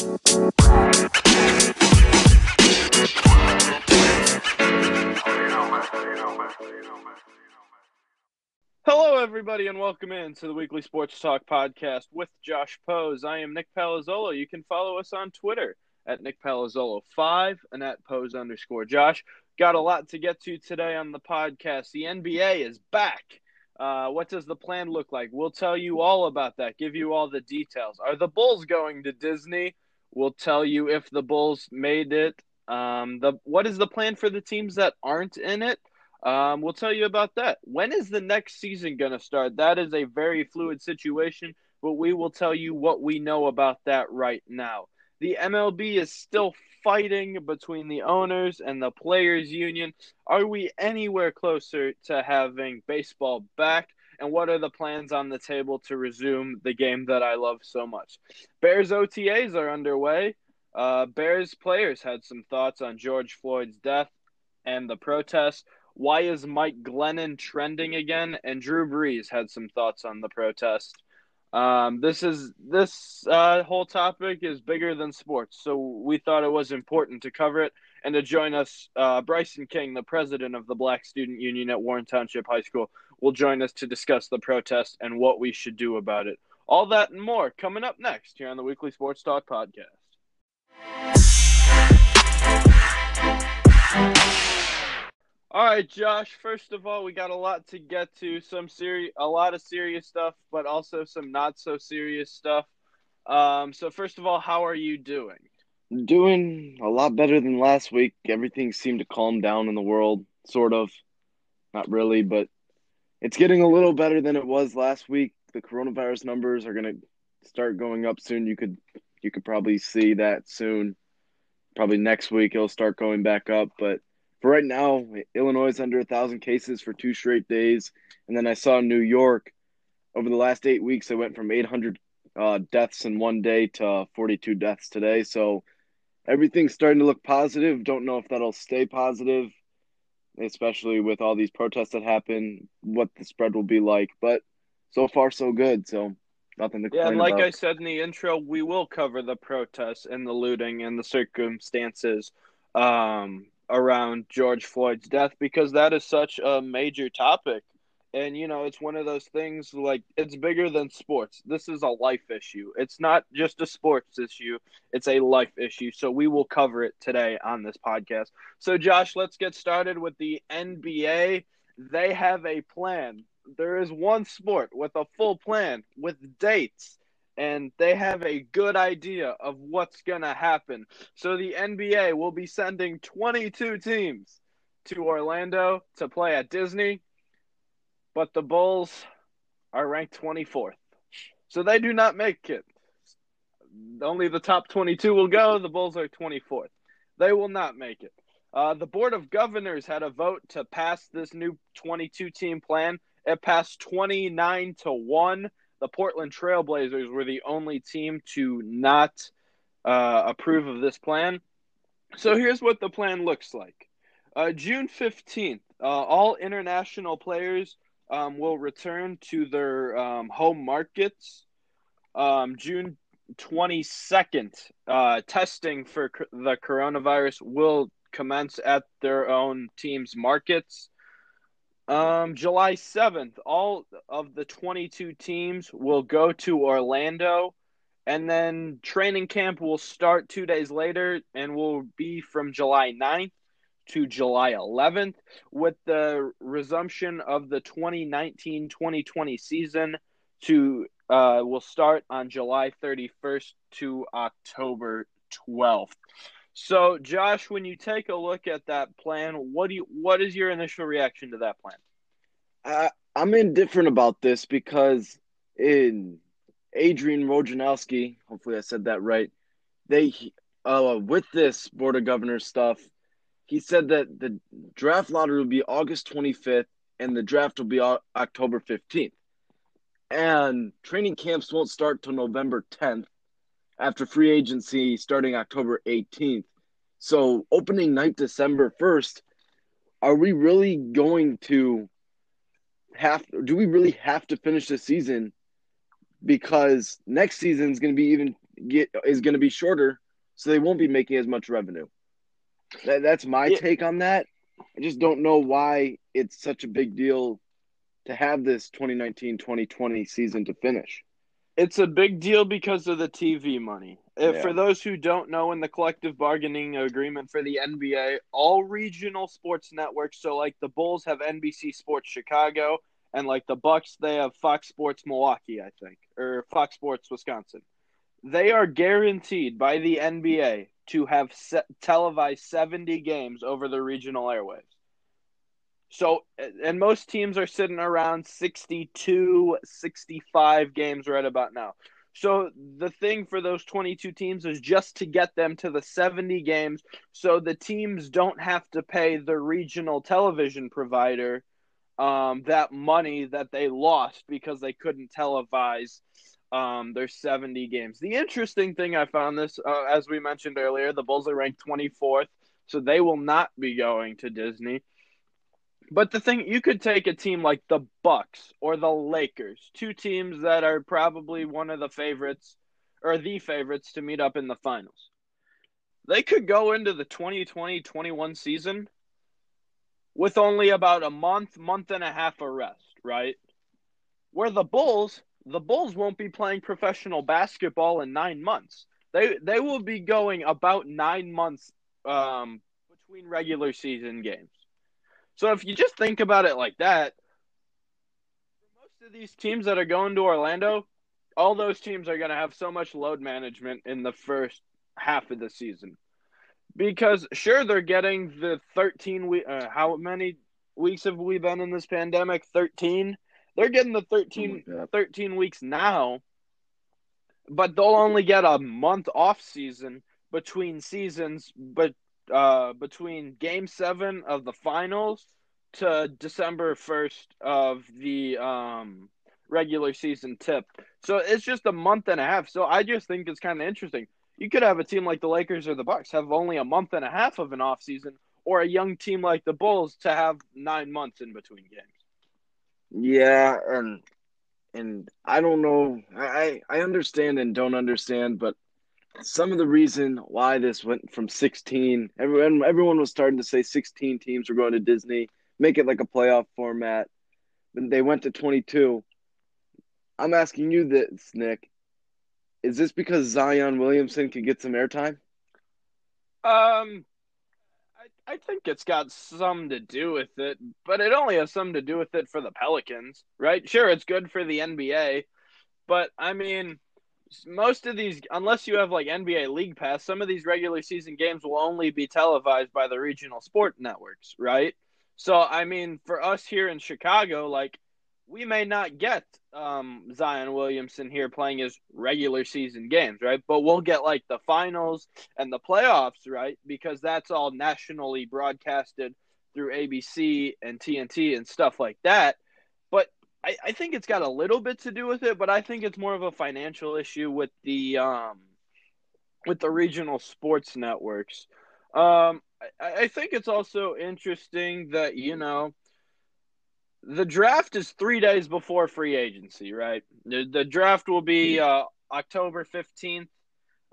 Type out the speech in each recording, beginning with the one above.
Hello, everybody, and welcome in to the Weekly Sports Talk podcast with Josh Pose. I am Nick Palazzolo. You can follow us on Twitter at Nick Palazzolo5 and at Pose underscore Josh. Got a lot to get to today on the podcast. The NBA is back. Uh, what does the plan look like? We'll tell you all about that, give you all the details. Are the Bulls going to Disney? We'll tell you if the Bulls made it. Um, the what is the plan for the teams that aren't in it? Um, we'll tell you about that. When is the next season going to start? That is a very fluid situation, but we will tell you what we know about that right now. The MLB is still fighting between the owners and the players union. Are we anywhere closer to having baseball back? And what are the plans on the table to resume the game that I love so much? Bears OTAs are underway. Uh, Bears players had some thoughts on George Floyd's death and the protests. Why is Mike Glennon trending again? And Drew Brees had some thoughts on the protest. Um, this is this uh, whole topic is bigger than sports, so we thought it was important to cover it. And to join us, uh, Bryson King, the president of the Black Student Union at Warren Township High School, will join us to discuss the protest and what we should do about it. All that and more coming up next here on the Weekly Sports Talk podcast. All right, Josh. First of all, we got a lot to get to. Some serious, a lot of serious stuff, but also some not so serious stuff. Um, so first of all, how are you doing? Doing a lot better than last week. Everything seemed to calm down in the world, sort of. Not really, but it's getting a little better than it was last week. The coronavirus numbers are going to start going up soon. You could you could probably see that soon. Probably next week it'll start going back up, but for right now, Illinois is under a thousand cases for two straight days, and then I saw New York over the last eight weeks. It went from 800 uh, deaths in one day to 42 deaths today. So everything's starting to look positive. Don't know if that'll stay positive, especially with all these protests that happen. What the spread will be like, but so far so good. So nothing to yeah. And like about. I said in the intro, we will cover the protests and the looting and the circumstances. Um, around George Floyd's death because that is such a major topic. And, you know, it's one of those things like it's bigger than sports. This is a life issue. It's not just a sports issue, it's a life issue. So we will cover it today on this podcast. So, Josh, let's get started with the NBA. They have a plan. There is one sport with a full plan with dates and they have a good idea of what's going to happen. So the NBA will be sending 22 teams to Orlando to play at Disney, but the Bulls are ranked 24th. So they do not make it. Only the top 22 will go. The Bulls are 24th. They will not make it. Uh, the Board of Governors had a vote to pass this new 22 team plan. It passed 29 to 1 the Portland Trailblazers were the only team to not uh, approve of this plan. So here's what the plan looks like. Uh, June 15th, uh, all international players um, will return to their um, home markets. Um, June 22nd, uh, testing for the coronavirus will commence at their own team's markets. Um, July 7th, all of the 22 teams will go to Orlando, and then training camp will start two days later and will be from July 9th to July 11th, with the resumption of the 2019 2020 season to uh, will start on July 31st to October 12th. So, Josh, when you take a look at that plan, what do you what is your initial reaction to that plan? I, I'm indifferent about this because in Adrian Wojnarowski, hopefully I said that right, they uh, with this board of governors stuff, he said that the draft lottery will be August 25th and the draft will be October 15th. And training camps won't start till November 10th after free agency starting October 18th. So opening night December 1st, are we really going to have do we really have to finish the season because next season is going to be even get is going to be shorter, so they won't be making as much revenue. That, that's my yeah. take on that. I just don't know why it's such a big deal to have this 2019-2020 season to finish. It's a big deal because of the TV money. Uh, yeah. For those who don't know, in the collective bargaining agreement for the NBA, all regional sports networks, so like the Bulls have NBC Sports Chicago, and like the Bucks, they have Fox Sports Milwaukee, I think, or Fox Sports Wisconsin. They are guaranteed by the NBA to have se- televised 70 games over the regional airwaves. So, and most teams are sitting around 62, 65 games right about now. So, the thing for those 22 teams is just to get them to the 70 games so the teams don't have to pay the regional television provider um, that money that they lost because they couldn't televise um, their 70 games. The interesting thing I found this, uh, as we mentioned earlier, the Bulls are ranked 24th, so they will not be going to Disney. But the thing, you could take a team like the Bucks or the Lakers, two teams that are probably one of the favorites or the favorites to meet up in the finals. They could go into the 2020-21 season with only about a month, month and a half of rest, right? Where the Bulls, the Bulls won't be playing professional basketball in nine months. They they will be going about nine months um, between regular season games. So if you just think about it like that, most of these teams that are going to Orlando, all those teams are going to have so much load management in the first half of the season because sure they're getting the 13 week uh, how many weeks have we been in this pandemic 13 they're getting the 13 oh 13 weeks now but they'll only get a month off season between seasons but uh between game 7 of the finals to December 1st of the um regular season tip. So it's just a month and a half. So i just think it's kind of interesting. You could have a team like the Lakers or the Bucks have only a month and a half of an off season, or a young team like the Bulls to have nine months in between games. Yeah, and and I don't know. I I understand and don't understand, but some of the reason why this went from 16, everyone everyone was starting to say 16 teams were going to Disney, make it like a playoff format. Then they went to 22. I'm asking you this, Nick is this because Zion Williamson could get some airtime? Um, I, think it's got some to do with it, but it only has some to do with it for the Pelicans, right? Sure, it's good for the NBA, but I mean, most of these, unless you have like NBA League Pass, some of these regular season games will only be televised by the regional sport networks, right? So, I mean, for us here in Chicago, like, we may not get um, Zion Williamson here playing his regular season games, right? But we'll get like the finals and the playoffs, right? Because that's all nationally broadcasted through ABC and TNT and stuff like that. But I, I think it's got a little bit to do with it, but I think it's more of a financial issue with the um, with the regional sports networks. Um, I, I think it's also interesting that you know the draft is three days before free agency, right? The, the draft will be uh, October 15th.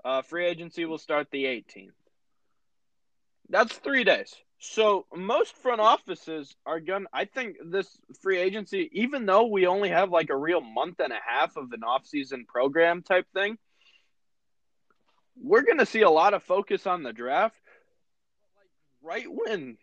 Uh, free agency will start the 18th. That's three days. So most front offices are going to, I think this free agency, even though we only have like a real month and a half of an offseason program type thing, we're going to see a lot of focus on the draft. Right when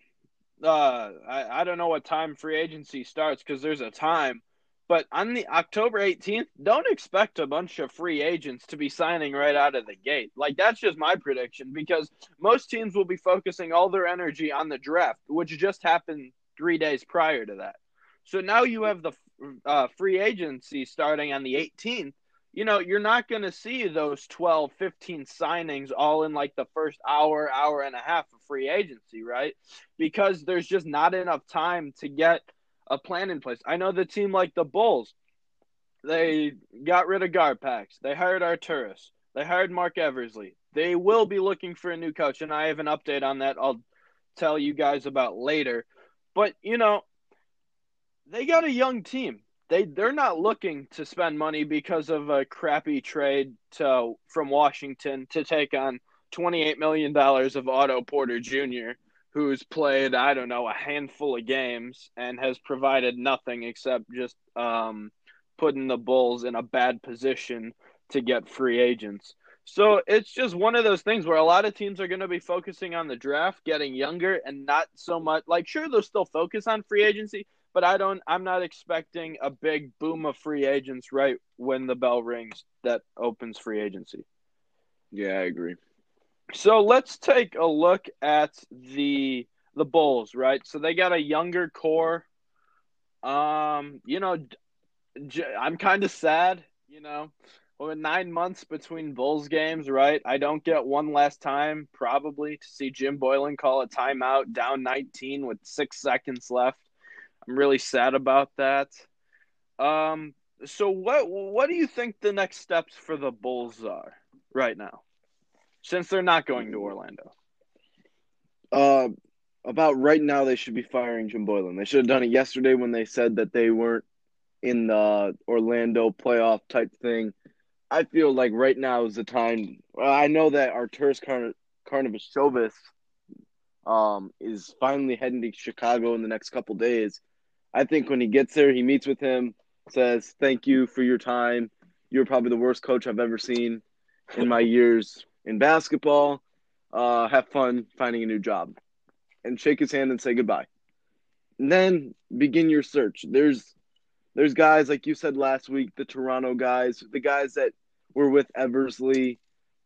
uh, I, I don't know what time free agency starts because there's a time, but on the October 18th, don't expect a bunch of free agents to be signing right out of the gate. Like that's just my prediction because most teams will be focusing all their energy on the draft, which just happened three days prior to that. So now you have the uh, free agency starting on the 18th you know, you're not going to see those 12, 15 signings all in like the first hour, hour and a half of free agency, right? Because there's just not enough time to get a plan in place. I know the team like the Bulls, they got rid of Garpax. They hired Arturas. They hired Marc Eversley. They will be looking for a new coach, and I have an update on that I'll tell you guys about later. But, you know, they got a young team they they're not looking to spend money because of a crappy trade to from Washington to take on twenty eight million dollars of Otto Porter Jr., who's played I don't know a handful of games and has provided nothing except just um, putting the Bulls in a bad position to get free agents. So it's just one of those things where a lot of teams are going to be focusing on the draft, getting younger, and not so much like sure they'll still focus on free agency, but I don't. I'm not expecting a big boom of free agents right when the bell rings that opens free agency. Yeah, I agree. So let's take a look at the the Bulls, right? So they got a younger core. Um, you know, I'm kind of sad, you know well, nine months between Bulls games, right? I don't get one last time probably to see Jim Boylen call a timeout down 19 with six seconds left. I'm really sad about that. Um, so what what do you think the next steps for the Bulls are right now, since they're not going to Orlando? Uh, about right now, they should be firing Jim Boylen. They should have done it yesterday when they said that they weren't in the Orlando playoff type thing I feel like right now is the time. I know that Arturas Karn- Karnisovas um, is finally heading to Chicago in the next couple days. I think when he gets there, he meets with him, says, "Thank you for your time. You're probably the worst coach I've ever seen in my years in basketball. Uh, have fun finding a new job," and shake his hand and say goodbye. And then begin your search. There's there's guys like you said last week, the Toronto guys, the guys that were with Eversley.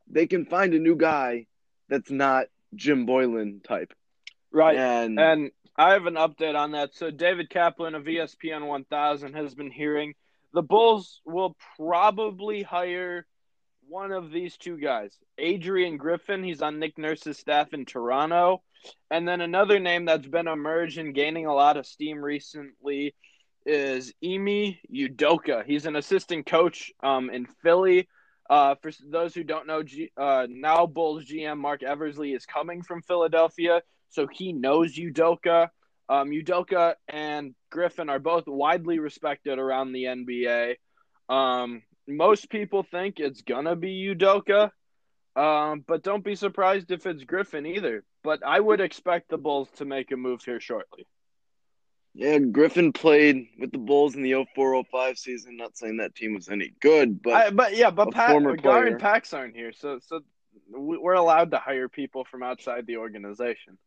They can find a new guy that's not Jim Boylen type. Right. And, and I have an update on that. So David Kaplan of ESPN 1000 has been hearing the Bulls will probably hire one of these two guys, Adrian Griffin. He's on Nick Nurse's staff in Toronto. And then another name that's been emerged and gaining a lot of steam recently is Ime Udoka. He's an assistant coach um, in Philly. Uh, for those who don't know, G, uh, now Bulls GM Marc Eversley is coming from Philadelphia, so he knows Udoka. Um, Udoka and Griffin are both widely respected around the NBA. Um, most people think it's gonna be Udoka, um, but don't be surprised if it's Griffin either. But I would expect the Bulls to make a move here shortly. Yeah, Griffin played with the Bulls in the 04-05 season. Not saying that team was any good, but I, but yeah, but Pat, former Gar and Pax aren't here, so so we're allowed to hire people from outside the organization.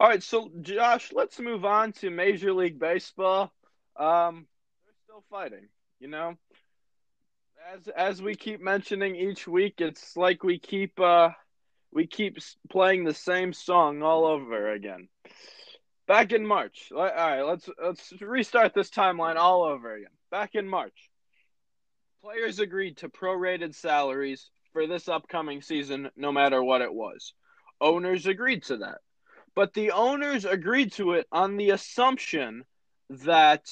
All right, so Josh, let's move on to Major League Baseball. Um, they're still fighting, you know. As as we keep mentioning each week, it's like we keep uh we keep playing the same song all over again back in March. All right, let's let's restart this timeline all over again. Back in March, players agreed to prorated salaries for this upcoming season, no matter what it was. Owners agreed to that, but the owners agreed to it on the assumption that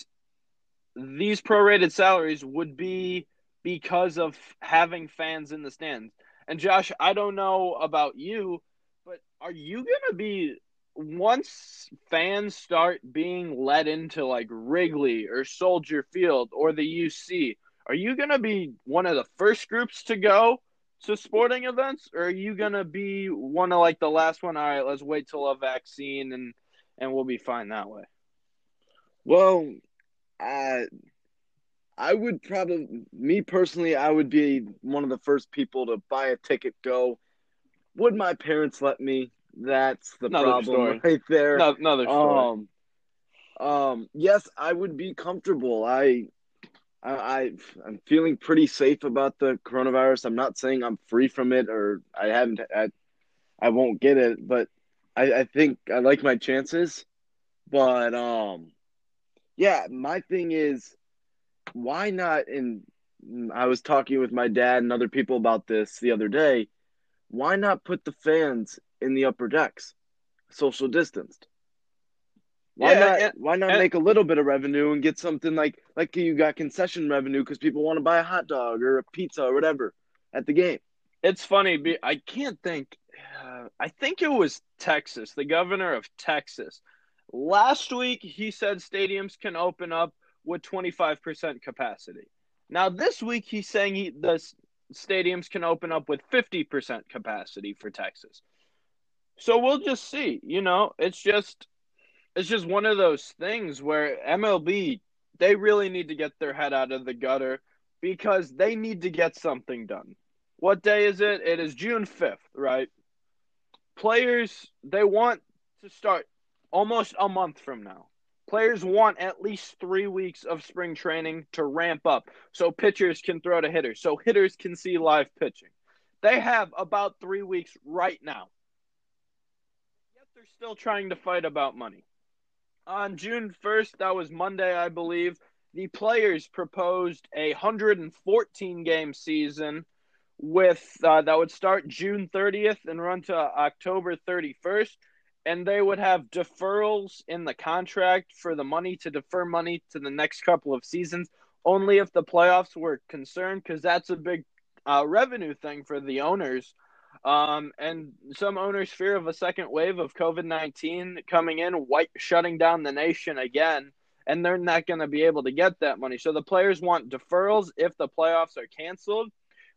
these prorated salaries would be because of having fans in the stands. And Josh, I don't know about you, but are you going to be once fans start being let into like Wrigley or Soldier Field or the UC, are you going to be one of the first groups to go to sporting events or are you going to be one of like the last one all right, let's wait till a vaccine and and we'll be fine that way? Well, I I would probably me personally I would be one of the first people to buy a ticket go. Would my parents let me? That's the another problem story. right there. No, another story. Um, um, yes, I would be comfortable. I, I, I, I'm feeling pretty safe about the coronavirus. I'm not saying I'm free from it or I haven't. I, I won't get it, but I, I think I like my chances. But um, yeah, my thing is, why not? And I was talking with my dad and other people about this the other day. Why not put the fans in the upper decks, social distanced. Why yeah, not? And, why not and, make a little bit of revenue and get something like like you got concession revenue because people want to buy a hot dog or a pizza or whatever at the game. It's funny. I can't think. Uh, I think it was Texas, the governor of Texas. Last week, he said stadiums can open up with 25% capacity. Now, this week, he's saying he, the stadiums can open up with 50% capacity for Texas. So we'll just see. You know, it's just it's just one of those things where MLB they really need to get their head out of the gutter because they need to get something done. What day is it? It is June 5th, right? Players they want to start almost a month from now. Players want at least three weeks of spring training to ramp up so pitchers can throw to hitters, so hitters can see live pitching. They have about three weeks right now. Yet they're still trying to fight about money. On June 1st, that was Monday, I believe, the players proposed a 114 game season with uh, that would start June 30th and run to October 31st and they would have deferrals in the contract for the money to defer money to the next couple of seasons only if the playoffs were concerned because that's a big uh, revenue thing for the owners um, and some owners fear of a second wave of covid-19 coming in white shutting down the nation again and they're not going to be able to get that money. So the players want deferrals if the playoffs are canceled.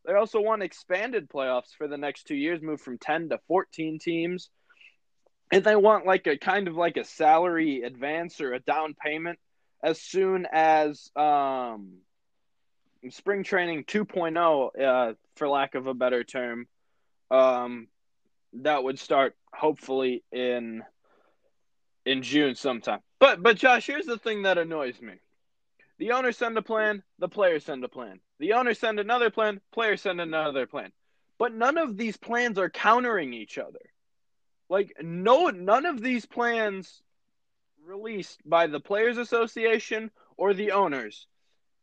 They also want expanded playoffs for the next two years move from 10 to 14 teams. And they want like a kind of like a salary advance or a down payment as soon as um, spring training 2.0 uh, for lack of a better term um, that would start hopefully in in June sometime. But but Josh, here's the thing that annoys me. The owners send a plan, the players send a plan. The owners send another plan, players send another plan. But none of these plans are countering each other. Like no none of these plans released by the players association or the owners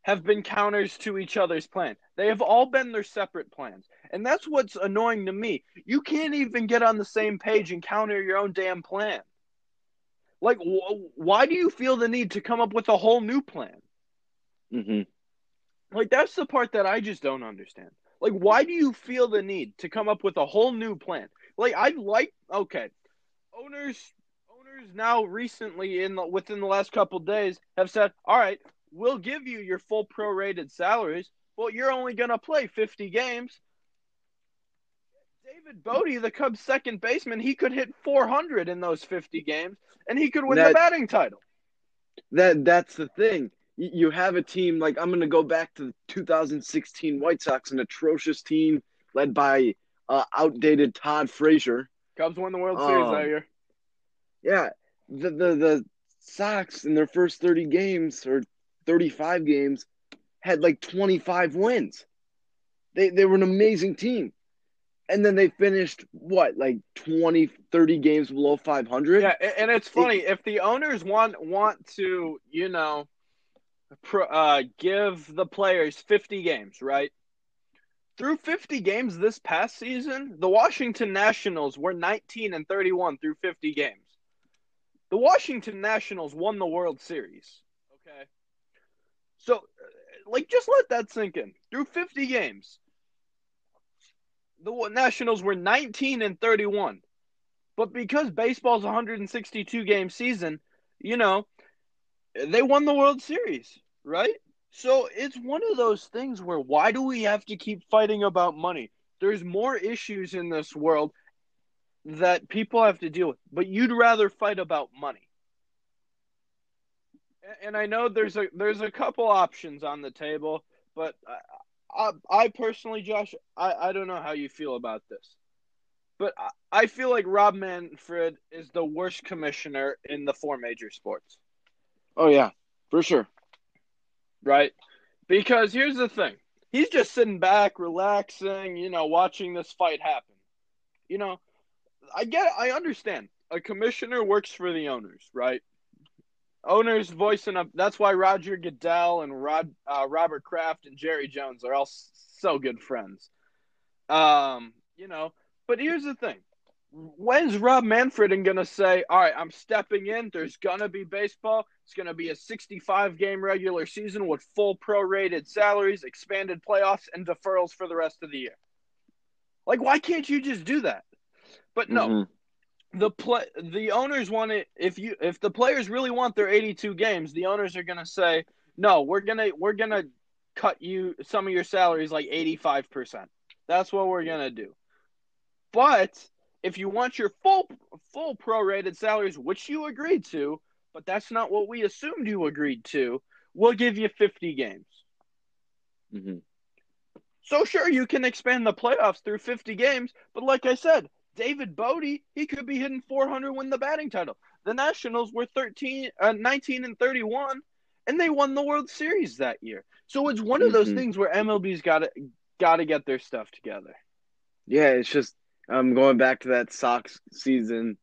have been counters to each other's plan. They have all been their separate plans. And that's what's annoying to me. You can't even get on the same page and counter your own damn plan. Like wh- why do you feel the need to come up with a whole new plan? Mhm. Like that's the part that I just don't understand. Like why do you feel the need to come up with a whole new plan? Like I like okay, owners owners now recently in the, within the last couple days have said, all right, we'll give you your full prorated salaries. Well, you're only gonna play 50 games. David Bote, the Cubs' second baseman, he could hit 400 in those 50 games, and he could win That- the batting title. That that's the thing. You have a team like I'm going to go back to the 2016 White Sox, an atrocious team led by uh, outdated Todd Frazier. Cubs won the World Series Um, that year. Yeah, the the the Sox in their first 30 games or 35 games had like 25 wins. They they were an amazing team. And then they finished what, like 20 30 games below 500? Yeah, and it's funny if the owners want want to, you know, pro, uh, give the players 50 games, right? Through 50 games this past season, the Washington Nationals were 19 and 31 through 50 games. The Washington Nationals won the World Series. So, uh, like, just let that sink in. Through 50 games, the Nationals were 19 and 31. But because baseball's a 162 game season, you know, they won the World Series, right? So it's one of those things where why do we have to keep fighting about money? There's more issues in this world that people have to deal with, but you'd rather fight about money. And I know there's a there's a couple options on the table, but I, I, I personally, Josh, I, I don't know how you feel about this. But I, I feel like Rob Manfred is the worst commissioner in the four major sports, Oh yeah, for sure. right? Because here's the thing. He's just sitting back, relaxing, you know, watching this fight happen. You know, I get I understand. A commissioner works for the owners, right? Owners voicing up. That's why Roger Goodell and Rod, uh, Robert Kraft and Jerry Jones are all s- so good friends. Um, you know, but here's the thing. When's Rob Manfred gonna say, "All right, I'm stepping in. There's gonna be baseball. It's gonna be a 65 game regular season with full prorated salaries, expanded playoffs, and deferrals for the rest of the year." Like, why can't you just do that? But no, Mhm. The play the owners want it if you if the players really want their 82 games the owners are going to say no we're going to we're going to cut you some of your salaries like 85% that's what we're going to do. But if you want your full full prorated salaries which you agreed to but that's not what we assumed you agreed to we'll give you 50 games. Hmm so sure you can expand the playoffs through 50 games but like i said David Bote, he could be hitting 400, win the batting title. The Nationals were 13, uh, 19 and 31, and they won the World Series that year. So it's one of those Mhm. things where MLB's got to got to get their stuff together. Yeah, it's just um going back to that Sox season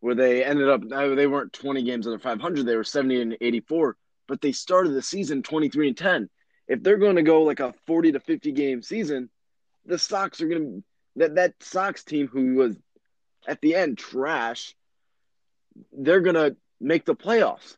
where they ended up they weren't 20 games under 500, they were 70 and 84, but they started the season 23 and 10. If they're going to go like a 40 to 50 game season, the Sox are going to that that Sox team who was at the end trash, they're to make the playoffs.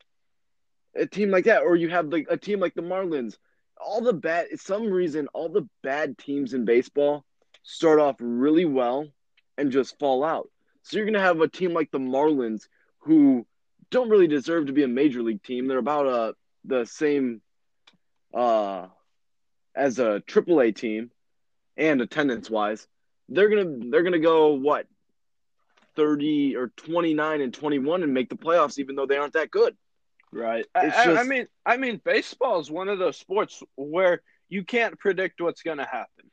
A team like that or you have like a team like the Marlins, all the bad some reason all the bad teams in baseball start off really well and just fall out. So you're to have a team like the Marlins who don't really deserve to be a major league team. They're about uh the same uh as a triple A team and attendance wise. They're going to they're to go what 30 or 29 and 21 and make the playoffs even though they aren't that good. Right. I, It's I- mean, I mean, baseball is one of those sports where you can't predict what's going to happen.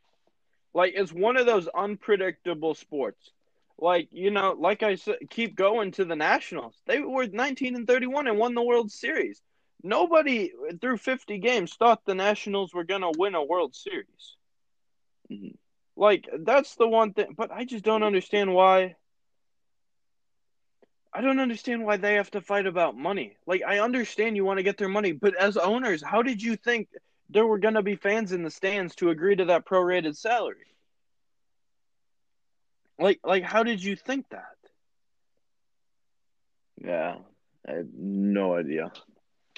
Like it's one of those unpredictable sports. Like you know, like I said, keep going to the Nationals. They were 19 and 31 and won the World Series. Nobody through 50 games thought the Nationals were going to win a World Series. Mhm. Like that's the one thing, but I just don't understand why. I don't understand why they have to fight about money. Like I understand you want to get their money, but as owners, how did you think there were going to be fans in the stands to agree to that prorated salary? Like like how did you think that? Yeah. I have no idea.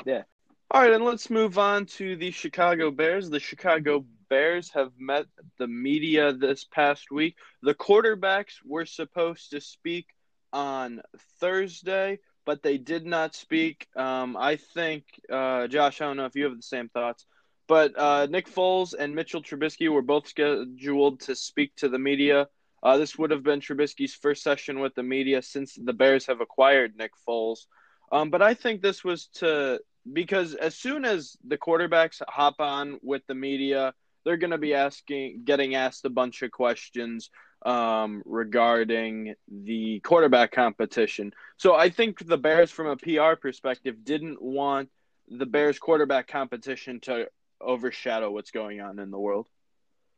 Yeah. All right, and let's move on to the Chicago Bears. The Chicago Bears have met the media this past week. The quarterbacks were supposed to speak on Thursday, but they did not speak. Um, I think, uh, Josh, I don't know if you have the same thoughts, but uh, Nick Foles and Mitchell Trubisky were both scheduled to speak to the media. Uh, this would have been Trubisky's first session with the media since the Bears have acquired Nick Foles. Um, but I think this was to because as soon as the quarterbacks hop on with the media, they're going to be asking, getting asked a bunch of questions um, regarding the quarterback competition. So I think the Bears, from a PR perspective, didn't want the Bears quarterback competition to overshadow what's going on in the world.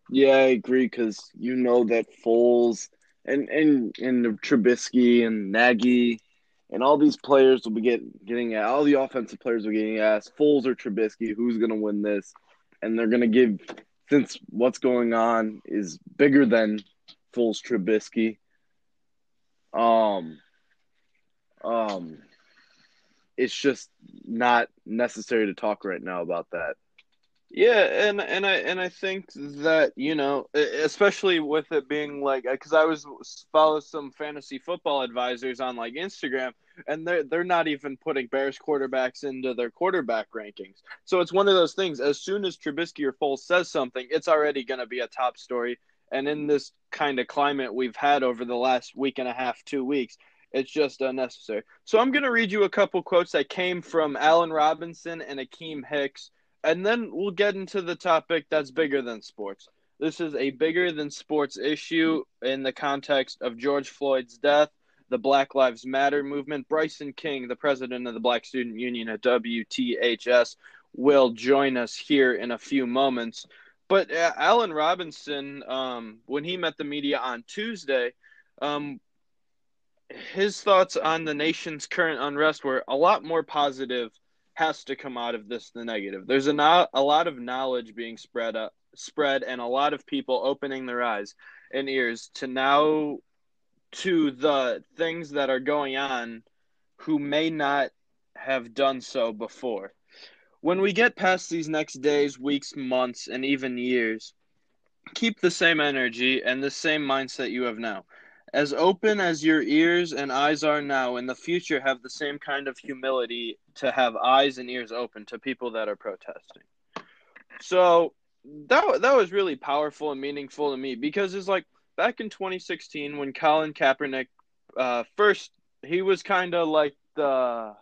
Yeah, I agree because you know that Foles and and and Trubisky and Nagy and all these players will be get, getting all the offensive players are getting asked Foles or Trubisky who's going to win this, and they're going to give since what's going on is bigger than Foles Trubisky. Um, um, it's just not necessary to talk right now about that. Yeah, and and I and I think that you know, especially with it being like, because I was follow some fantasy football advisors on like Instagram, and they're they're not even putting Bears quarterbacks into their quarterback rankings. So it's one of those things. As soon as Trubisky or Foles says something, it's already going to be a top story. And in this kind of climate we've had over the last week and a half, two weeks, it's just unnecessary. So I'm going to read you a couple quotes that came from Allen Robinson and Akiem Hicks and then we'll get into the topic that's bigger than sports. This is a bigger than sports issue in the context of George Floyd's death, the Black Lives Matter movement. Bryson King, the president of the Black Student Union at WTHS, will join us here in a few moments. But uh, Allen Robinson, um, when he met the media on Tuesday, um, his thoughts on the nation's current unrest were a lot more positive has to come out of this the negative. There's a, no- a lot of knowledge being spread up, spread and a lot of people opening their eyes and ears to now to the things that are going on who may not have done so before. When we get past these next days, weeks, months, and even years, keep the same energy and the same mindset you have now. As open as your ears and eyes are now, in the future, have the same kind of humility to have eyes and ears open to people that are protesting. So that that was really powerful and meaningful to me because it's like back in 2016 when Colin Kaepernick uh, first he was kind of like the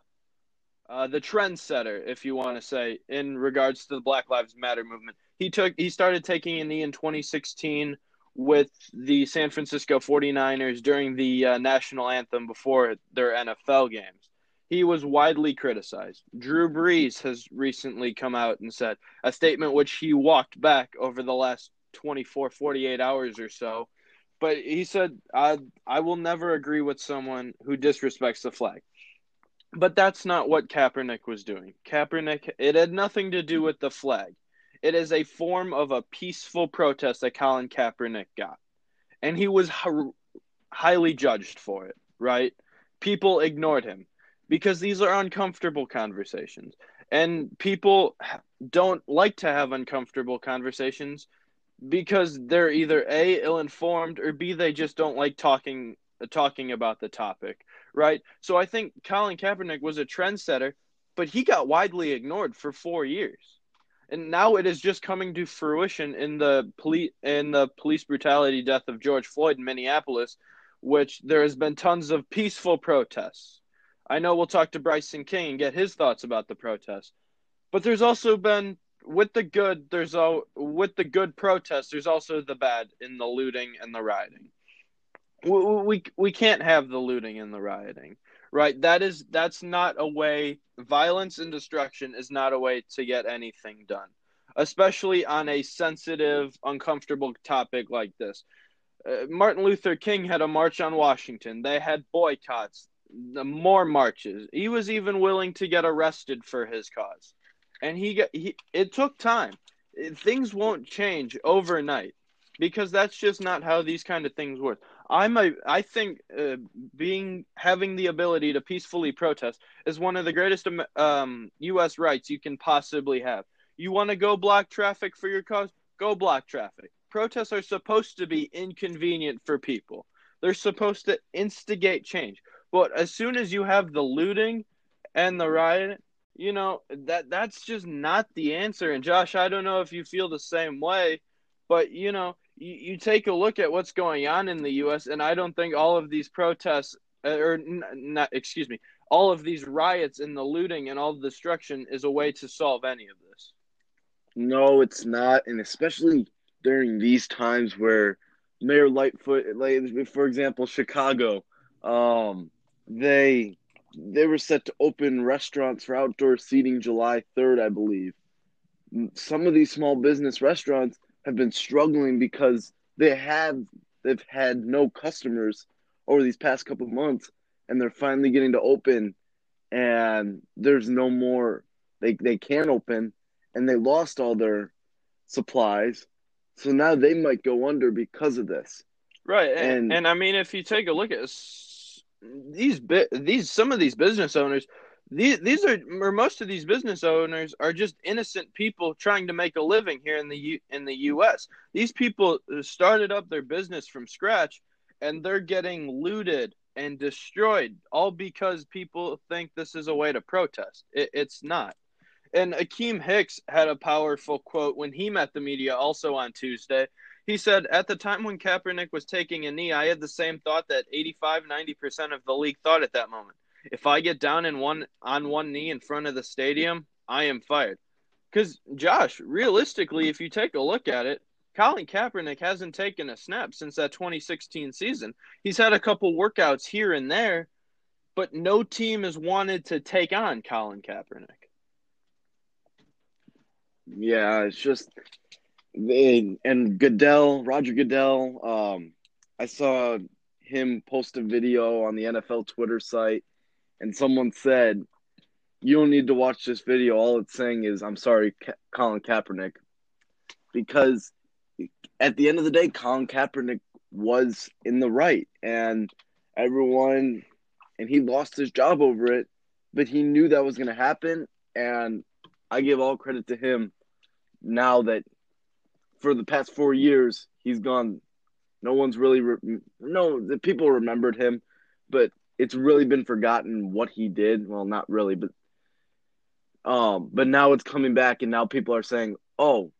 uh, the trendsetter, if you want to say, in regards to the Black Lives Matter movement. He took he started taking a knee in 2016 with the San Francisco 49ers during the uh, national anthem before their NFL games. He was widely criticized. Drew Brees has recently come out and said a statement which he walked back over the last 24, 48 hours or so. But he said, I, I will never agree with someone who disrespects the flag. But that's not what Kaepernick was doing. Kaepernick, it had nothing to do with the flag. It is a form of a peaceful protest that Colin Kaepernick got. And he was h- highly judged for it, right? People ignored him because these are uncomfortable conversations. And people don't like to have uncomfortable conversations because they're either A, ill informed, or B, they just don't like talking uh, talking about the topic, right? So I think Colin Kaepernick was a trendsetter, but he got widely ignored for four years and now it is just coming to fruition in the police in the police brutality death of George Floyd in Minneapolis, which there has been tons of peaceful protests. I know we'll talk to Bryson King and get his thoughts about the protests, but there's also been with the good there's all with the good protest there's also the bad in the looting and the rioting. We, we we can't have the looting and the rioting right? That is that's not a way violence and destruction is not a way to get anything done especially on a sensitive uncomfortable topic like this. Uh, martin luther king had a march on washington. They had boycotts more marches. He was even willing to get arrested for his cause and he got he, it took time things won't change overnight because that's just not how these kind of things work I'm a I think uh, being having the ability to peacefully protest is one of the greatest um, U.S. rights you can possibly have. You want to go block traffic for your cause? Go block traffic. Protests are supposed to be inconvenient for people. They're supposed to instigate change. But as soon as you have the looting and the riot, you know that that's just not the answer. And Josh, I don't know if you feel the same way, but you know you, you take a look at what's going on in the U.S., and I don't think all of these protests, uh, or not, excuse me, all of these riots and the looting and all the destruction is a way to solve any of this. No, it's not, and especially during these times where Mayor Lightfoot, like for example, Chicago, um, they they were set to open restaurants for outdoor seating July third, I believe. Some of these small business restaurants have been struggling because they have they've had no customers over these past couple of months and they're finally getting to open and there's no more they they can't open and they lost all their supplies so now they might go under because of this right and and, and i mean if you take a look at these these some of these business owners these these are or most of these business owners are just innocent people trying to make a living here in the U, in the US. These people started up their business from scratch and they're getting looted and destroyed all because people think this is a way to protest. It, it's not. And Akiem Hicks had a powerful quote when he met the media also on Tuesday. He said, At the time when Kaepernick was taking a knee, I had the same thought that 85 90% of the league thought at that moment if I get down in one on one knee in front of the stadium, I am fired. Because Josh, realistically, if you take a look at it, Colin Kaepernick hasn't taken a snap since that 2016 season. He's had a couple workouts here and there, but no team has wanted to take on Colin Kaepernick. Yeah, it's just and Goodell, Roger Goodell. Um, I saw him post a video on the NFL Twitter site and someone said, "You don't need to watch this video. All it's saying is, I'm sorry, Ka- Colin Kaepernick," because at the end of the day, Colin Kaepernick was in the right, and everyone, and he lost his job over it, but he knew that was going to happen, and I give all credit to him. Now that for the past four years, he's gone No one's really re- no the people remembered him, but it's really been forgotten what he did. Well, not really, but um, but now it's coming back, and now people are saying, "Oh,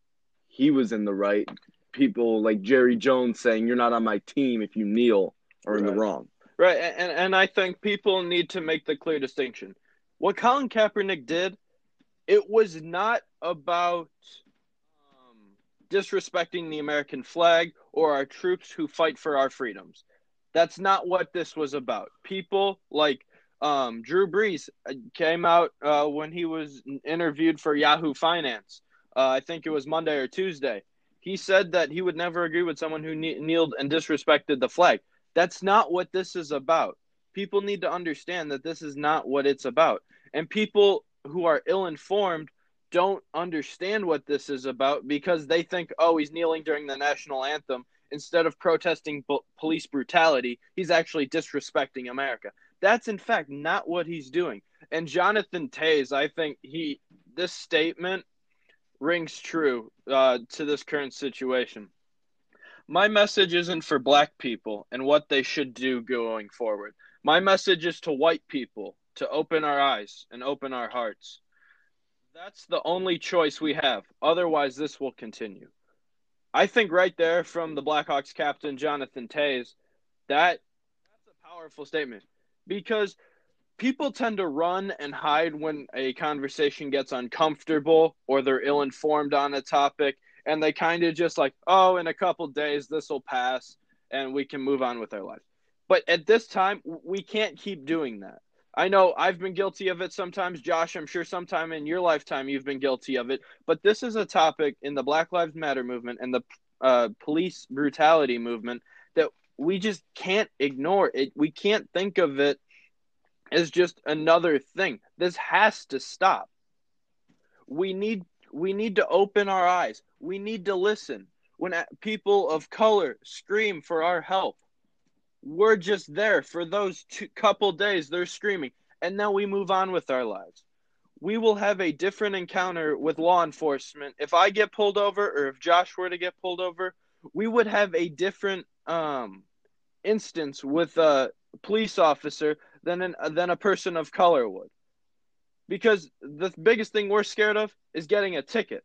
he was in the right." People like Jerry Jones saying, "You're not on my team if you kneel," or in the wrong. Right, and and I think people need to make the clear distinction. What Colin Kaepernick did, it was not about disrespecting the American flag or our troops who fight for our freedoms. That's not what this was about. People like um, Drew Brees uh, came out uh, when he was interviewed for Yahoo Finance. Uh, I think it was Monday or Tuesday. He said that he would never agree with someone who kne- kneeled and disrespected the flag. That's not what this is about. People need to understand that this is not what it's about. And people who are ill informed don't understand what this is about because they think, oh, he's kneeling during the national anthem. Instead of protesting police brutality, he's actually disrespecting America. That's in fact not what he's doing. And Jonathan Toews, I think he this statement rings true uh, to this current situation. My message isn't for black people and what they should do going forward. My message is to white people to open our eyes and open our hearts. That's the only choice we have. Otherwise, this will continue. I think right there from the Blackhawks captain Jonathan Toews, that that's a powerful statement because people tend to run and hide when a conversation gets uncomfortable or they're ill informed on a topic and they kind of just like, oh, in a couple days this will pass and we can move on with our lives. But at this time, we can't keep doing that. I know I've been guilty of it sometimes. Josh, I'm sure sometime in your lifetime you've been guilty of it. But this is a topic in the Black Lives Matter movement and the uh, police brutality movement that we just can't ignore. It. We can't think of it as just another thing. This has to stop. We need we need to open our eyes. We need to listen. When people of color scream for our help, we're just there for those two, couple days. They're screaming, and then we move on with our lives. We will have a different encounter with law enforcement. If I get pulled over, or if Josh were to get pulled over, we would have a different um, instance with a police officer than an, than a person of color would. Because the biggest thing we're scared of is getting a ticket.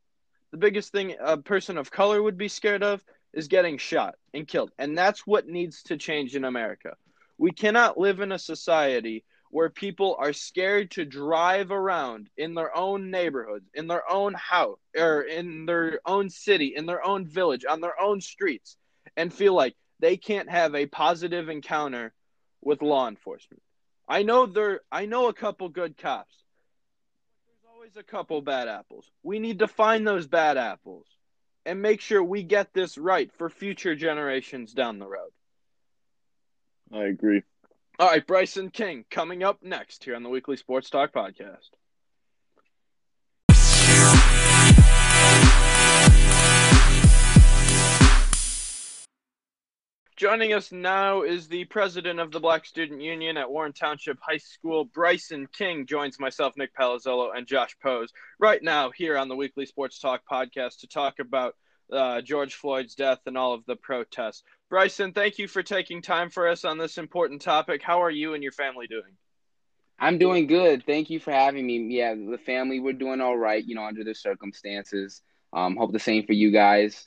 The biggest thing a person of color would be scared of is getting shot and killed. And that's what needs to change in America. We cannot live in a society where people are scared to drive around in their own neighborhoods, in their own house, or in their own city, in their own village, on their own streets, and feel like they can't have a positive encounter with law enforcement. I know there I know a couple good cops. There's always a couple bad apples. We need to find those bad apples and make sure we get this right for future generations down the road. I agree. All right, Bryson King coming up next here on the Weekly Sports Talk podcast. Joining us now is the president of the Black Student Union at Warren Township High School, Bryson King, joins myself, Nick Palazzolo, and Josh Pose right now here on the Weekly Sports Talk podcast to talk about uh, George Floyd's death and all of the protests. Bryson, thank you for taking time for us on this important topic. How are you and your family doing? I'm doing good. Thank you for having me. Yeah, the family, we're doing all right, you know, under the circumstances. Um, hope the same for you guys.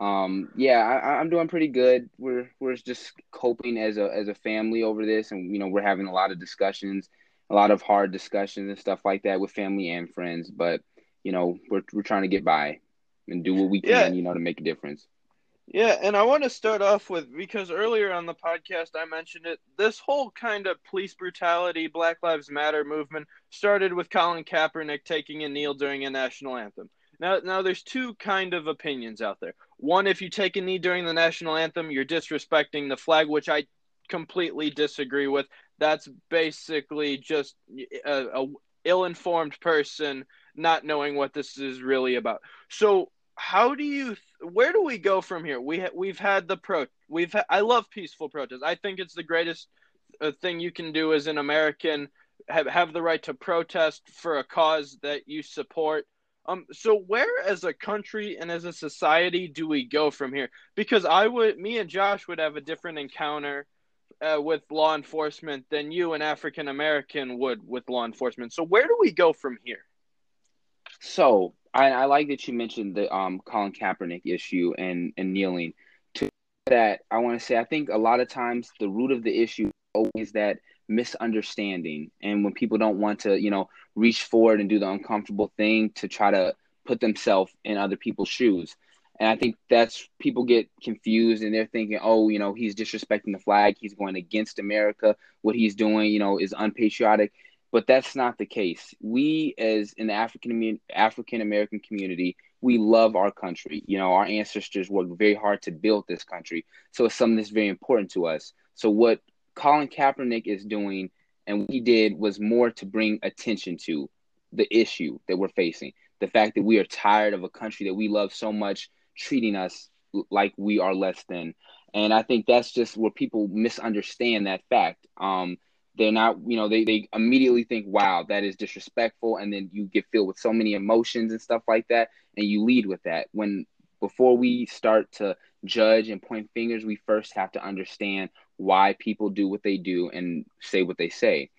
Um, yeah, I, I'm doing pretty good. We're we're just coping as a as a family over this, and you know, we're having a lot of discussions, a lot of hard discussions and stuff like that with family and friends. But you know, we're we're trying to get by and do what we can, Yeah. you know, to make a difference. Yeah, and I want to start off with because earlier on the podcast I mentioned it. This whole kind of police brutality, Black Lives Matter movement started with Colin Kaepernick taking a kneel during a national anthem. Now, now there's two kind of opinions out there. One, if you take a knee during the national anthem, you're disrespecting the flag, which I completely disagree with. That's basically just a, a ill-informed person not knowing what this is really about. So, how do you where do we go from here? We ha- we've had the pro we've ha- I love peaceful protest. I think it's the greatest uh, thing you can do as an American have have the right to protest for a cause that you support. Um, so where as a country and as a society do we go from here? Because I would, me and Josh would have a different encounter uh, with law enforcement than you, an African American, would with law enforcement. So where do we go from here? So I, I like that you mentioned the um, Colin Kaepernick issue and and kneeling. To that, I want to say I think a lot of times the root of the issue is always that misunderstanding, and when people don't want to, you know, reach forward and do the uncomfortable thing to try to put themselves in other people's shoes. And I think that's people get confused and they're thinking, oh, you know, he's disrespecting the flag. He's going against America. What he's doing, you know, is unpatriotic but that's not the case. We, as in the African African American community, we love our country. You know, our ancestors worked very hard to build this country, so it's something that's very important to us. So what Colin Kaepernick is doing, and what he did was more to bring attention to the issue that we're facing, the fact that we are tired of a country that we love so much treating us like we are less than. And I think that's just where people misunderstand that fact. Um, they're not you know they, they immediately think wow that is disrespectful and then you get filled with so many emotions and stuff like that and you lead with that when before we start to judge and point fingers we first have to understand why people do what they do and say what they say.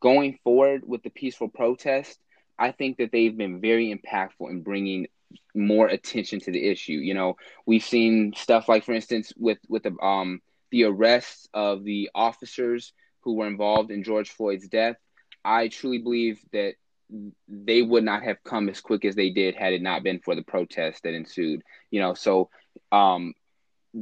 Going forward with the peaceful protest i think that they've been very impactful in bringing more attention to the issue. You know we've seen stuff like for instance with with the um the arrests of the officers who were involved in George Floyd's death, I truly believe that they would not have come as quick as they did had it not been for the protest that ensued. You know, so um,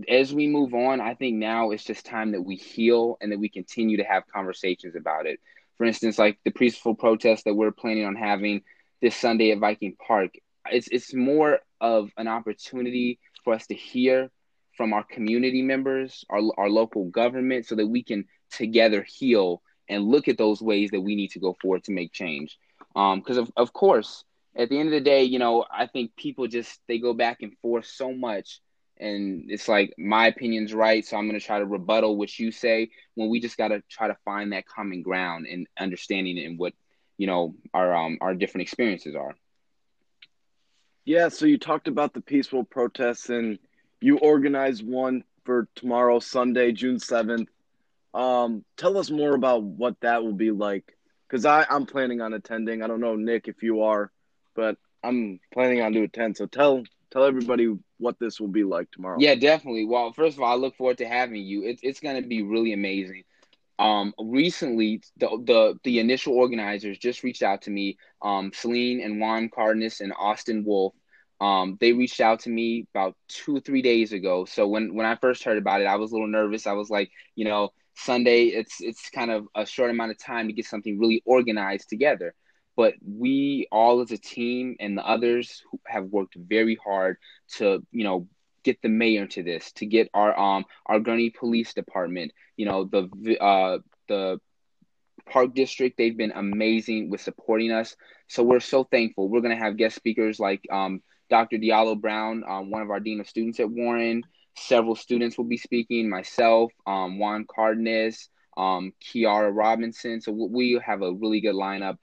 as we move on, I think now it's just time that we heal and that we continue to have conversations about it. For instance, like the peaceful protest that we're planning on having this Sunday at Viking Park, it's it's more of an opportunity for us to hear from our community members, our our local government, so that we can together heal and look at those ways that we need to go forward to make change. Because um, of of course, at the end of the day, you know, I think people just they go back and forth so much, and it's like my opinion's right, so I'm going to try to rebuttal what you say. When we just got to try to find that common ground and understanding and what you know our um our different experiences are. Yeah, so you talked about the peaceful protests and you organized one for tomorrow, Sunday, June 7th. Um, tell us more about what that will be like, because I I'm planning on attending. I don't know Nick if you are, but I'm planning on to attend. So tell tell everybody what this will be like tomorrow. Yeah, definitely. Well, first of all, I look forward to having you. It's it's going to be really amazing. Um, recently, the, the the initial organizers just reached out to me. Um, Celine and Juan Cardenas and Austin Wolf. Um, they reached out to me about two three days ago. So when when I first heard about it, I was a little nervous. I was like, you know, Sunday, it's it's kind of a short amount of time to get something really organized together. But we all as a team and the others have worked very hard to, you know, get the mayor into this, to get our um our Gurnee Police Department, you know, the uh the Park District, they've been amazing with supporting us. So we're so thankful. We're gonna have guest speakers like um Dr. Diallo Brown, um, one of our dean of students at Warren, Several students will be speaking, myself, um, Juan Cardenas, um, Kiara Robinson. So we have a really good lineup.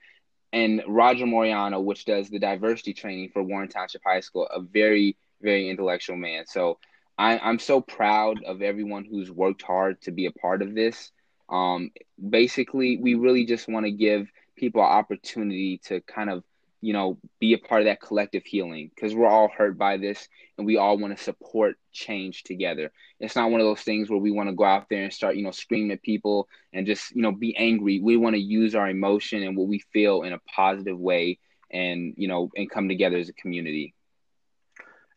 And Roger Moriano, which does the diversity training for Warren Township High School, a very, very intellectual man. So I, I'm so proud of everyone who's worked hard to be a part of this. Um, basically, we really just want to give people opportunity to kind of you know, be a part of that collective healing because we're all hurt by this and we all want to support change together. It's not one of those things where we want to go out there and start, you know, screaming at people and just, you know, be angry. We want to use our emotion and what we feel in a positive way and, you know, and come together as a community.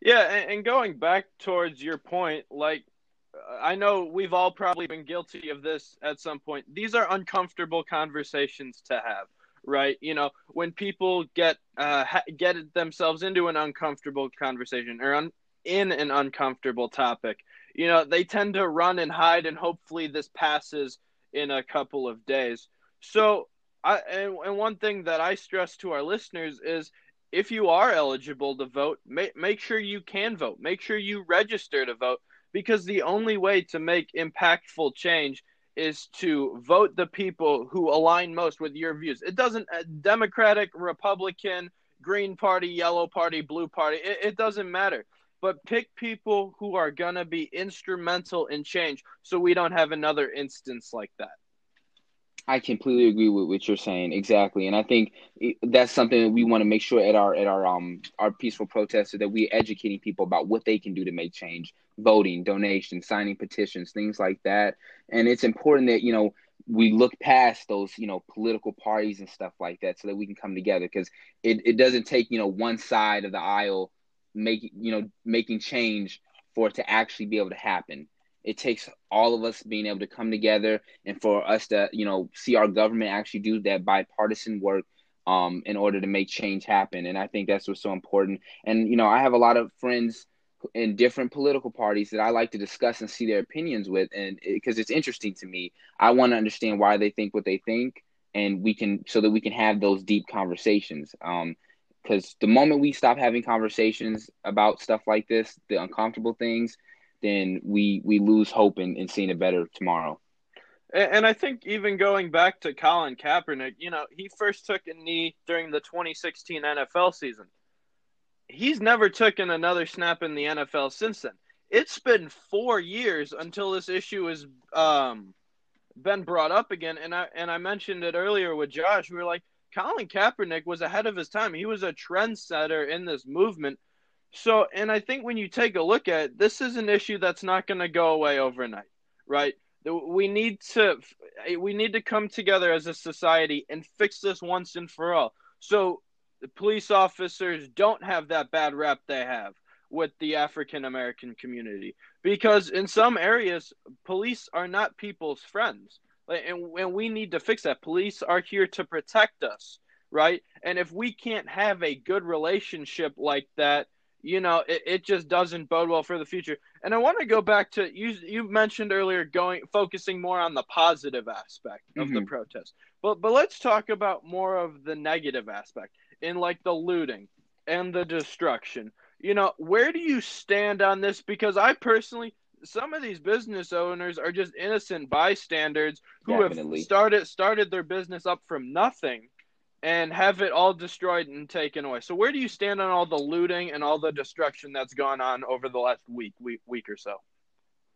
Yeah. And going back towards your point, like, I know we've all probably been guilty of this at some point. These are uncomfortable conversations to have right? You know, when people get uh, ha- get themselves into an uncomfortable conversation or un- in an uncomfortable topic, you know, they tend to run and hide, and hopefully this passes in a couple of days. So, I and, and one thing that I stress to our listeners is if you are eligible to vote, make make sure you can vote. Make sure you register to vote because the only way to make impactful change is to vote the people who align most with your views. It doesn't uh, Democratic, Republican, green party, yellow party, blue party. It, it doesn't matter. But pick people who are to be instrumental in change so we don't have another instance like that. I completely agree with what you're saying exactly, and I think that's something that we want to make sure at our at our um our peaceful protests that we're educating people about what they can do to make change, voting, donations, signing petitions, things like that. And it's important that you know we look past those you know political parties and stuff like that so that we can come together because it, it doesn't take you know one side of the aisle making you know making change for it to actually be able to happen it takes all of us being able to come together and for us to you know see our government actually do that bipartisan work um, in order to make change happen. And i think that's what's so important. And you know i have a lot of friends in different political parties that i like to discuss and see their opinions with. And because it, it's interesting to me. I want to understand why they think what they think and we can so that we can have those deep conversations. Um, because the moment we stop having conversations about stuff like this the uncomfortable things then we we lose hope in, in seeing a better tomorrow. And I think even going back to Colin Kaepernick, you know, he first took a knee during the 2016 NFL season. He's never taken another snap in the NFL since then. It's been four years until this issue has um, been brought up again. And I and I mentioned it earlier with Josh. We were like, Colin Kaepernick was ahead of his time. He was a trendsetter in this movement so, and I think when you take a look at it, this is an issue that's not going to go away overnight, right? We need to we need to come together as a society and fix this once and for all. So, the police officers don't have that bad rap they have with the African American community because in some areas police are not people's friends. And, and we need to fix that. Police are here to protect us, right? And if we can't have a good relationship like that, you know, it, it just doesn't bode well for the future. And I want to go back to you. You mentioned earlier going focusing more on the positive aspect of mm-hmm. the protest, but but let's talk about more of the negative aspect in like the looting and the destruction. You know, where do you stand on this? Because I personally, some of these business owners are just innocent bystanders who Definitely. have started started their business up from nothing and have it all destroyed and taken away. So where do you stand on all the looting and all the destruction that's gone on over the last week, week, week or so?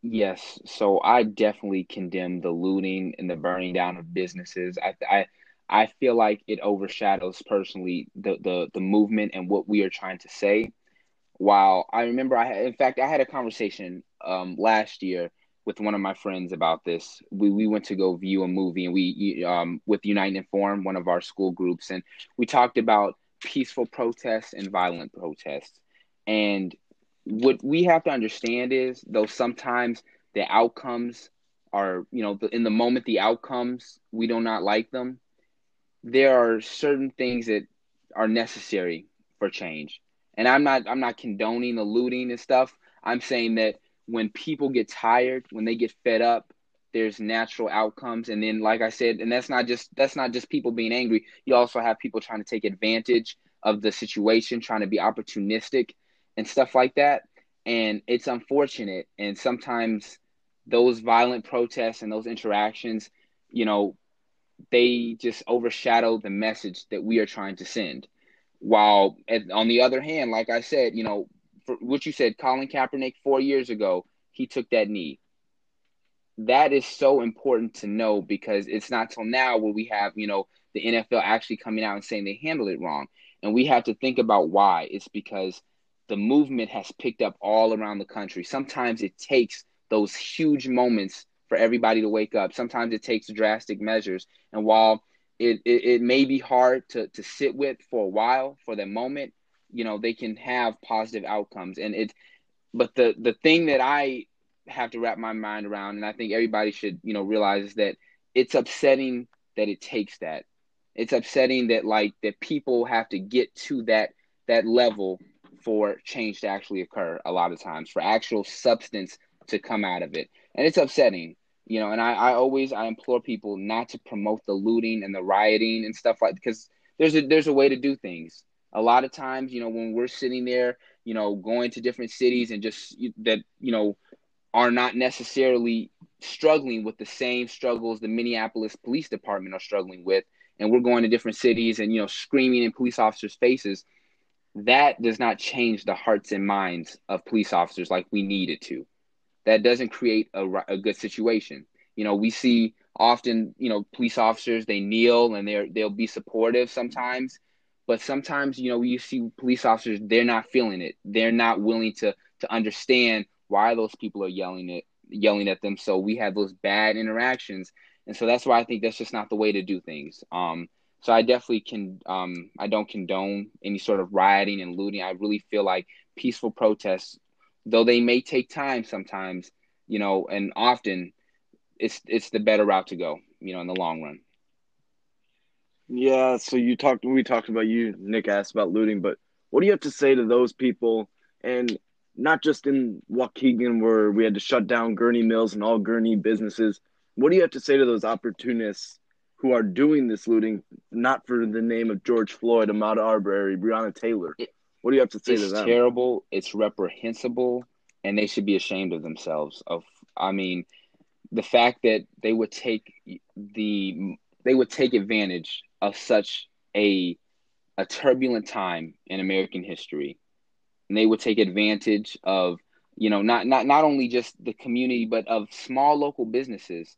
Yes, so I definitely condemn the looting and the burning down of businesses. I I I feel like it overshadows personally the the the movement and what we are trying to say. While I remember I had, in fact I had a conversation um last year with one of my friends about this. We we went to go view a movie, and we um with Unite and Inform, one of our school groups, and we talked about peaceful protests and violent protests. And what we have to understand is, though sometimes the outcomes are, you know, in the moment the outcomes we do not like them. There are certain things that are necessary for change. And I'm not I'm not condoning the looting and stuff. I'm saying that when people get tired, when they get fed up, there's natural outcomes and then like I said, and that's not just that's not just people being angry. You also have people trying to take advantage of the situation, trying to be opportunistic and stuff like that. And it's unfortunate and sometimes those violent protests and those interactions, you know, they just overshadow the message that we are trying to send. While on the other hand, like I said, you know, for what you said, Colin Kaepernick four years ago, he took that knee. That is so important to know because it's not till now where we have, you know, the NFL actually coming out and saying they handled it wrong. And we have to think about why. It's because the movement has picked up all around the country. Sometimes it takes those huge moments for everybody to wake up. Sometimes it takes drastic measures. And while it, it, it may be hard to, to sit with for a while for the moment, you know they can have positive outcomes. And it but the the thing that i have to wrap my mind around and i think everybody should you know realize is that it's upsetting that it takes that. It's upsetting that like that people have to get to that that level for change to actually occur a lot of times for actual substance to come out of it. And it's upsetting you know and i, I always i implore people not to promote the looting and the rioting and stuff like because there's a there's a way to do things a lot of times, you know, when we're sitting there, you know, going to different cities and just that, you know, are not necessarily struggling with the same struggles the Minneapolis Police Department are struggling with, and we're going to different cities and you know screaming in police officers' faces, that does not change the hearts and minds of police officers like we need it to. That doesn't create a, a good situation. You know, we see often, you know, police officers they kneel and they're they'll be supportive sometimes, but sometimes, you know, you see police officers they're not feeling it. They're not willing to to understand why those people are yelling it yelling at them. So we have those bad interactions, and so that's why I think that's just not the way to do things. Um, so I definitely can um, I don't condone any sort of rioting and looting. I really feel like peaceful protests, though they may take time sometimes, you know, and often it's it's the better route to go, you know, in the long run. Yeah, so you talked we talked about you Nick asked about looting, but what do you have to say to those people and not just in Waukegan where we had to shut down Gurnee Mills and all Gurnee businesses. What do you have to say to those opportunists who are doing this looting, not for the name of George Floyd, Ahmaud Arbery, Breonna Taylor? What do you have to say it's to them? It's terrible. It's reprehensible, and they should be ashamed of themselves. Of, I mean, the fact that they would take the they would take advantage of such a a turbulent time in American history. And they would take advantage of you know not not not only just the community but of small local businesses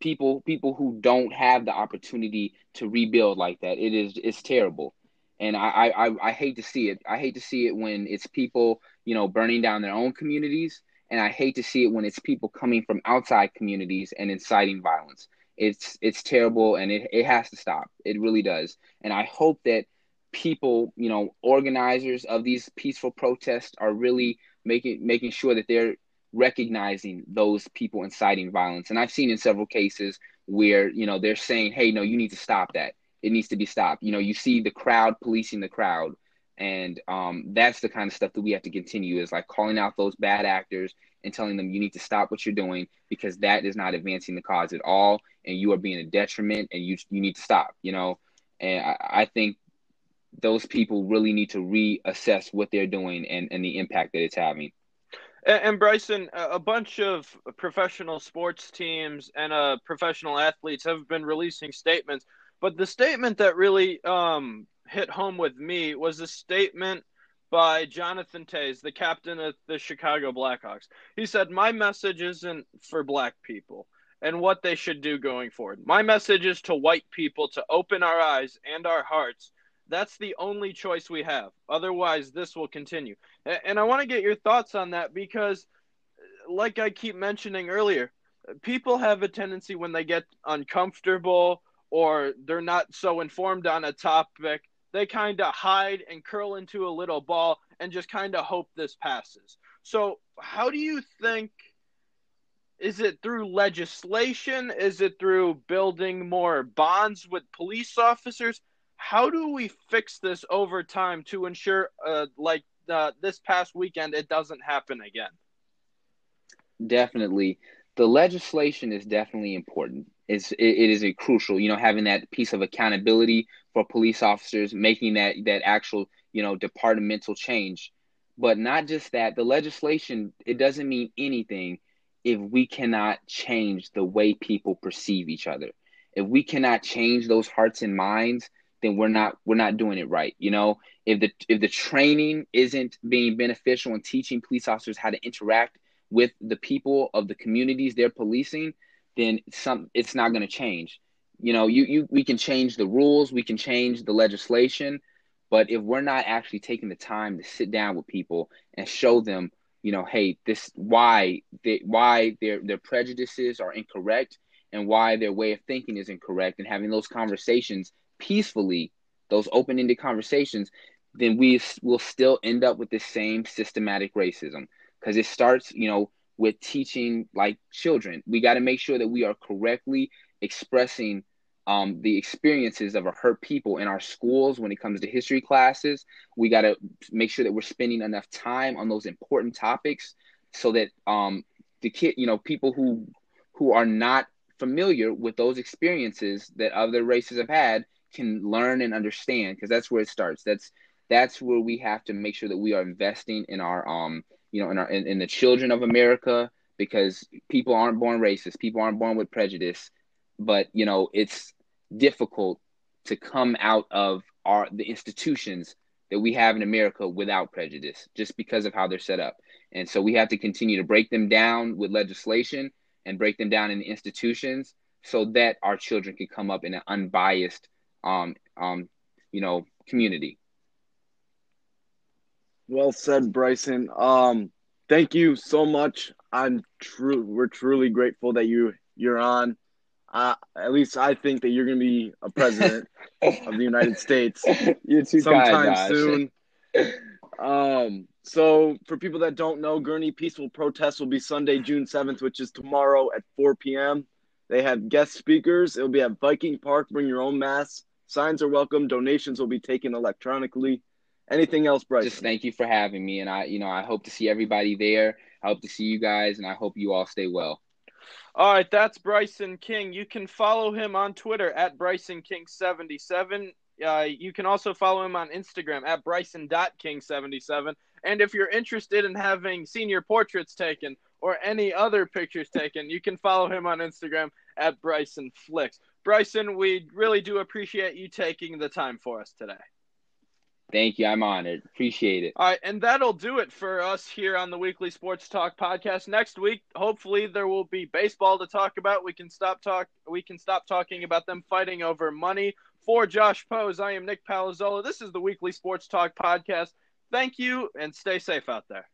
people people who don't have the opportunity to rebuild like that. It is it's terrible. And I, I i hate to see it. I hate to see it when it's people you know burning down their own communities. And i hate to see it when it's people coming from outside communities and inciting violence it's it's terrible and it, it has to stop it really does and i hope that people, you know, organizers of these peaceful protests are really making making sure that they're recognizing those people inciting violence. And I've seen in several cases where, you know, they're saying, "Hey, no, you need to stop that. It needs to be stopped." You know, you see the crowd policing the crowd. And um, that's the kind of stuff that we have to continue is like calling out those bad actors and telling them you need to stop what you're doing because that is not advancing the cause at all and you are being a detriment and you you need to stop you know and I, I think those people really need to reassess what they're doing and, and the impact that it's having. And, Bryson, a bunch of professional sports teams and uh, professional athletes have been releasing statements, but the statement that really um, hit home with me was a statement by Jonathan Toews, the captain of the Chicago Blackhawks. He said, My message isn't for black people and what they should do going forward. My message is to white people to open our eyes and our hearts that's the only choice we have. Otherwise, this will continue. And I want to get your thoughts on that because, like I keep mentioning earlier, people have a tendency when they get uncomfortable or they're not so informed on a topic, they kind of hide and curl into a little ball and just kind of hope this passes. So, how do you think? Is it through legislation? Is it through building more bonds with police officers? how do we fix this over time to ensure, uh, like uh, this past weekend, it doesn't happen again? Definitely, the legislation is definitely important. It's it, it is a crucial, you know, having that piece of accountability for police officers, making that that actual, you know, departmental change. But not just that, the legislation it doesn't mean anything if we cannot change the way people perceive each other. If we cannot change those hearts and minds, then we're not we're not doing it right. You know, if the if the training isn't being beneficial in teaching police officers how to interact with the people of the communities they're policing, then some it's not going to change. You know, you you we can change the rules, we can change the legislation, but if we're not actually taking the time to sit down with people and show them, you know, hey, this why they, why their their prejudices are incorrect and why their way of thinking is incorrect and having those conversations peacefully, those open ended conversations, then we will still end up with the same systematic racism because it starts, you know, with teaching like children. We got to make sure that we are correctly expressing um, the experiences of hurt people in our schools when it comes to history classes. We got to make sure that we're spending enough time on those important topics so that um, the kid, you know, people who who are not familiar with those experiences that other races have had can learn and understand because that's where it starts that's that's where we have to make sure that we are investing in our um you know in our in, in the children of america because people aren't born racist people aren't born with prejudice but you know it's difficult to come out of our the institutions that we have in America without prejudice, just because of how they're set up. And so we have to continue to break them down with legislation and break them down in institutions so that our children can come up in an unbiased, um, um, you know, community. Well said, Bryson. Um, thank you so much. I'm true. We're truly grateful that you you're on. Uh, at least I think that you're going to be a president of the United States sometime kind, soon. Um, so for people that don't know, Gurnee Peaceful Protest will be Sunday, June 7th, which is tomorrow at 4 p.m. They have guest speakers. It'll be at Viking Park. Bring your own masks. Signs are welcome. Donations will be taken electronically. Anything else, Bryce? Just thank you for having me, and I, you know, I hope to see everybody there. I hope to see you guys, and I hope you all stay well. All right, that's Bryson King. You can follow him on Twitter at Bryson King77. Uh, you can also follow him on Instagram at Bryson.King77. And if you're interested in having senior portraits taken or any other pictures taken, you can follow him on Instagram at Bryson Flicks. Bryson, we really do appreciate you taking the time for us today. Thank you. I'm honored. Appreciate it. All right. And that'll do it for us here on the Weekly Sports Talk podcast. Next week, hopefully there will be baseball to talk about. We can stop talk we can stop talking about them fighting over money. For Josh Pose, I am Nick Palazzolo. This is the Weekly Sports Talk podcast. Thank you and stay safe out there.